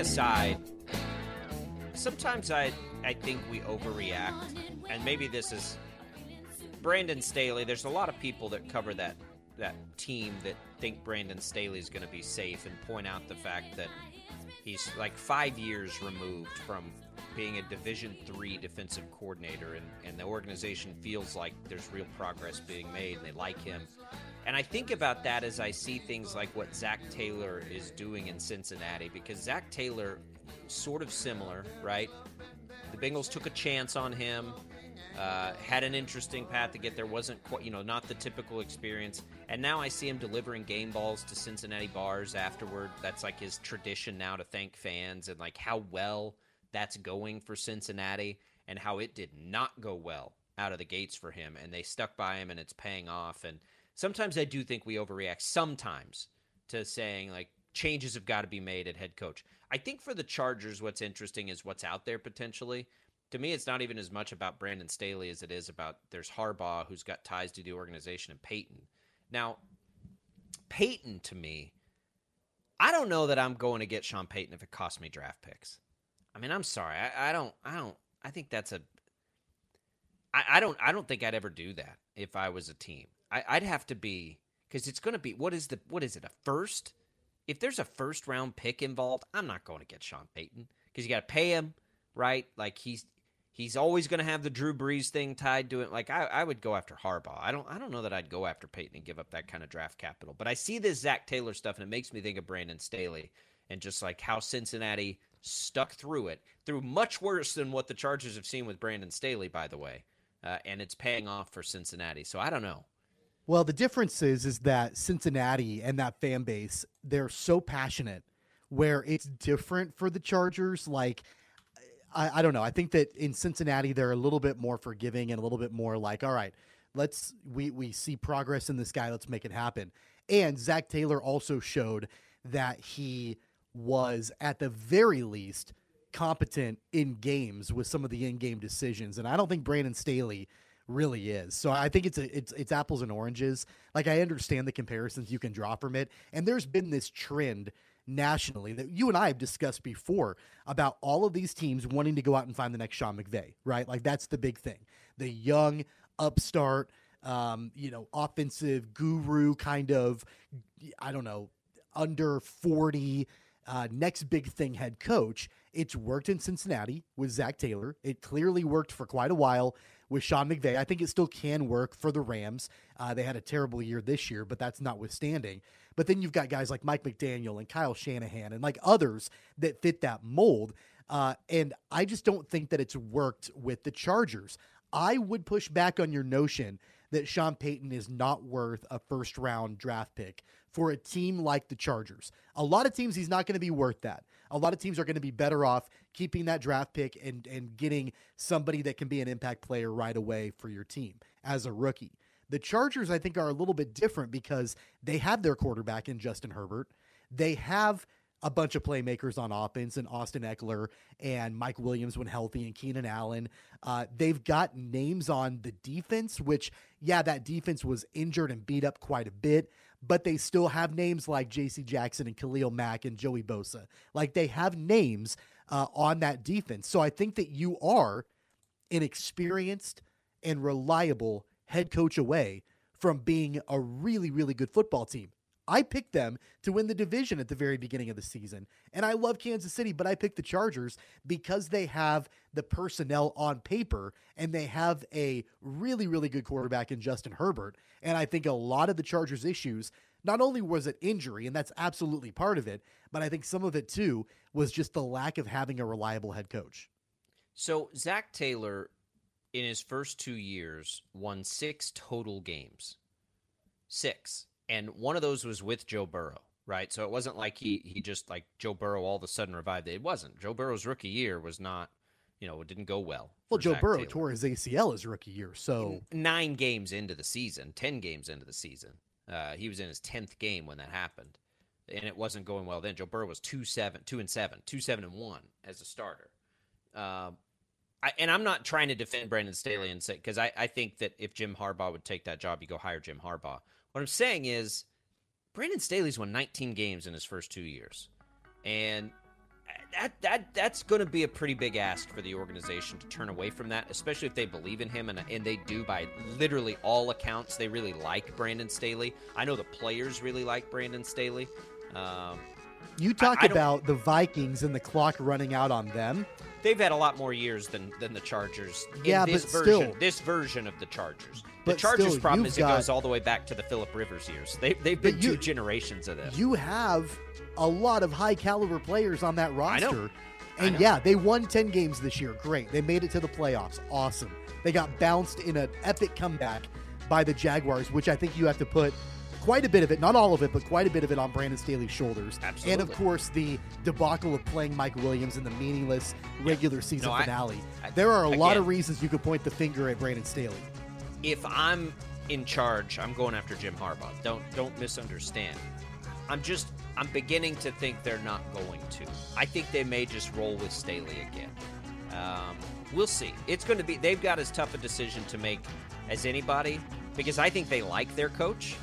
Aside. Sometimes I I think we overreact, and maybe this is Brandon Staley. There's a lot of people that cover that that team that think Brandon Staley is going to be safe and point out the fact that he's like five years removed from being a Division three defensive coordinator, and, and the organization feels like there's real progress being made, and they like him. And I think about that as I see things like what Zac Taylor is doing in Cincinnati, because Zac Taylor, sort of similar, right? The Bengals took a chance on him. Uh, had an interesting path to get there. wasn't quite, you know, not the typical experience. And now I see him delivering game balls to Cincinnati bars afterward. That's like his tradition now to thank fans and like how well that's going for Cincinnati and how it did not go well out of the gates for him. And they stuck by him and it's paying off. And sometimes I do think we overreact sometimes to saying like changes have got to be made at head coach. I think for the Chargers, what's interesting is what's out there potentially to me, it's not even as much about Brandon Staley as it is about there's Harbaugh, who's got ties to the organization, and Payton. Now, Payton to me, I don't know that I'm going to get Sean Payton if it costs me draft picks. I mean, I'm sorry, I, I don't, I don't, I think that's a, I, I don't, I don't think I'd ever do that if I was a team. I, I'd have to be because it's going to be what is the what is it a first? If there's a first round pick involved, I'm not going to get Sean Payton because you got to pay him right? Like he's he's always going to have the Drew Brees thing tied to it. Like I, I would go after Harbaugh. I don't I don't know that I'd go after Payton and give up that kind of draft capital. But I see this Zac Taylor stuff and it makes me think of Brandon Staley and just like how Cincinnati stuck through it through much worse than what the Chargers have seen with Brandon Staley, by the way. Uh, and it's paying off for Cincinnati. So I don't know. Well, the difference is is that Cincinnati and that fan base, they're so passionate where it's different for the Chargers. Like I, I don't know. I think that in Cincinnati they're a little bit more forgiving and a little bit more like, all right, let's we we see progress in this guy. Let's make it happen. And Zac Taylor also showed that he was at the very least competent in games with some of the in-game decisions. And I don't think Brandon Staley really is. So I think it's a, it's it's apples and oranges. Like I understand the comparisons you can draw from it, and there's been this trend nationally that you and I have discussed before about all of these teams wanting to go out and find the next Sean McVay, right? Like that's the big thing. The young upstart, um, you know, offensive guru kind of, I don't know, under 40, uh, next big thing head coach. It's worked in Cincinnati with Zac Taylor. It clearly worked for quite a while with Sean McVay. I think it still can work for the Rams. Uh, they had a terrible year this year, but that's notwithstanding. But then you've got guys like Mike McDaniel and Kyle Shanahan and like others that fit that mold. Uh, and I just don't think that it's worked with the Chargers. I would push back on your notion that Sean Payton is not worth a first round draft pick for a team like the Chargers. A lot of teams, he's not going to be worth that. A lot of teams are going to be better off keeping that draft pick and, and getting somebody that can be an impact player right away for your team as a rookie. The Chargers, I think, are a little bit different because they have their quarterback in Justin Herbert. They have a bunch of playmakers on offense and Austin Ekeler and Mike Williams when healthy and Keenan Allen. Uh, they've got names on the defense, which, yeah, that defense was injured and beat up quite a bit, but they still have names like J.C. Jackson and Khalil Mack and Joey Bosa. Like they have names uh, on that defense. So I think that you are an experienced and reliable head coach away from being a really, really good football team. I picked them to win the division at the very beginning of the season. And I love Kansas City, but I picked the Chargers because they have the personnel on paper and they have a really, really good quarterback in Justin Herbert. And I think a lot of the Chargers' issues, not only was it injury, and that's absolutely part of it, but I think some of it too was just the lack of having a reliable head coach. So Zac Taylor in his first two years won six total games. Six. And one of those was with Joe Burrow, right? So it wasn't like he he just like Joe Burrow all of a sudden revived it. It wasn't. Joe Burrow's rookie year was not, you know, it didn't go well. Well, Joe Zac Burrow Taylor. tore his ACL his rookie year, so nine games into the season, ten games into the season. Uh, he was in his tenth game when that happened, and it wasn't going well then. Joe Burrow was two seven, two and seven, two seven and one as a starter. Um, I, and I'm not trying to defend Brandon Staley and say because I, I think that if Jim Harbaugh would take that job, you go hire Jim Harbaugh. What I'm saying is, Brandon Staley's won 19 games in his first two years, and that that that's going to be a pretty big ask for the organization to turn away from that, especially if they believe in him and and they do by literally all accounts. They really like Brandon Staley. I know the players really like Brandon Staley. Um, you talk I don't- about the Vikings and the clock running out on them. they've had a lot more years than than the Chargers. in Yeah, this but version, still. this version of the Chargers. The But Chargers' still, problem is it goes all the way back to the Philip Rivers years. They they've been you- two generations of this. You have a lot of high caliber players on that I roster. I And yeah, they won 10 games this year. Great. They made it to the playoffs. Awesome. They got bounced in an epic comeback by the Jaguars, which I think you have to put quite a bit of it, not all of it, but quite a bit of it on Brandon Staley's shoulders. Absolutely. And of course, the debacle of playing Mike Williams in the meaningless regular season No, finale. I- there are a lot of reasons you could point the finger at Brandon Staley. If I'm in charge, I'm going after Jim Harbaugh. Don't don't misunderstand. I'm just I'm beginning to think they're not going to. I think they may just roll with Staley again. Um, we'll see. It's going to be they've got as tough a decision to make as anybody because I think they like their coach.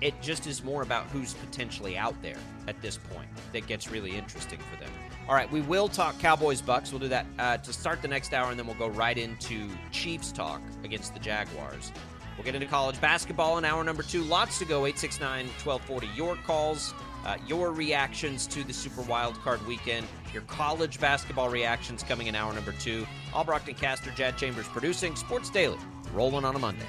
It just is more about who's potentially out there at this point that gets really interesting for them. All right, we will talk Cowboys Bucks. We'll do that uh, to start the next hour, and then we'll go right into Chiefs talk against the Jaguars. We'll get into college basketball in hour number two. Lots to go. 869 1240. Your calls, uh, your reactions to the Super Wild Card weekend, your college basketball reactions coming in hour number two. All Brockton Caster, Jad Chambers producing Sports Daily, rolling on a Monday.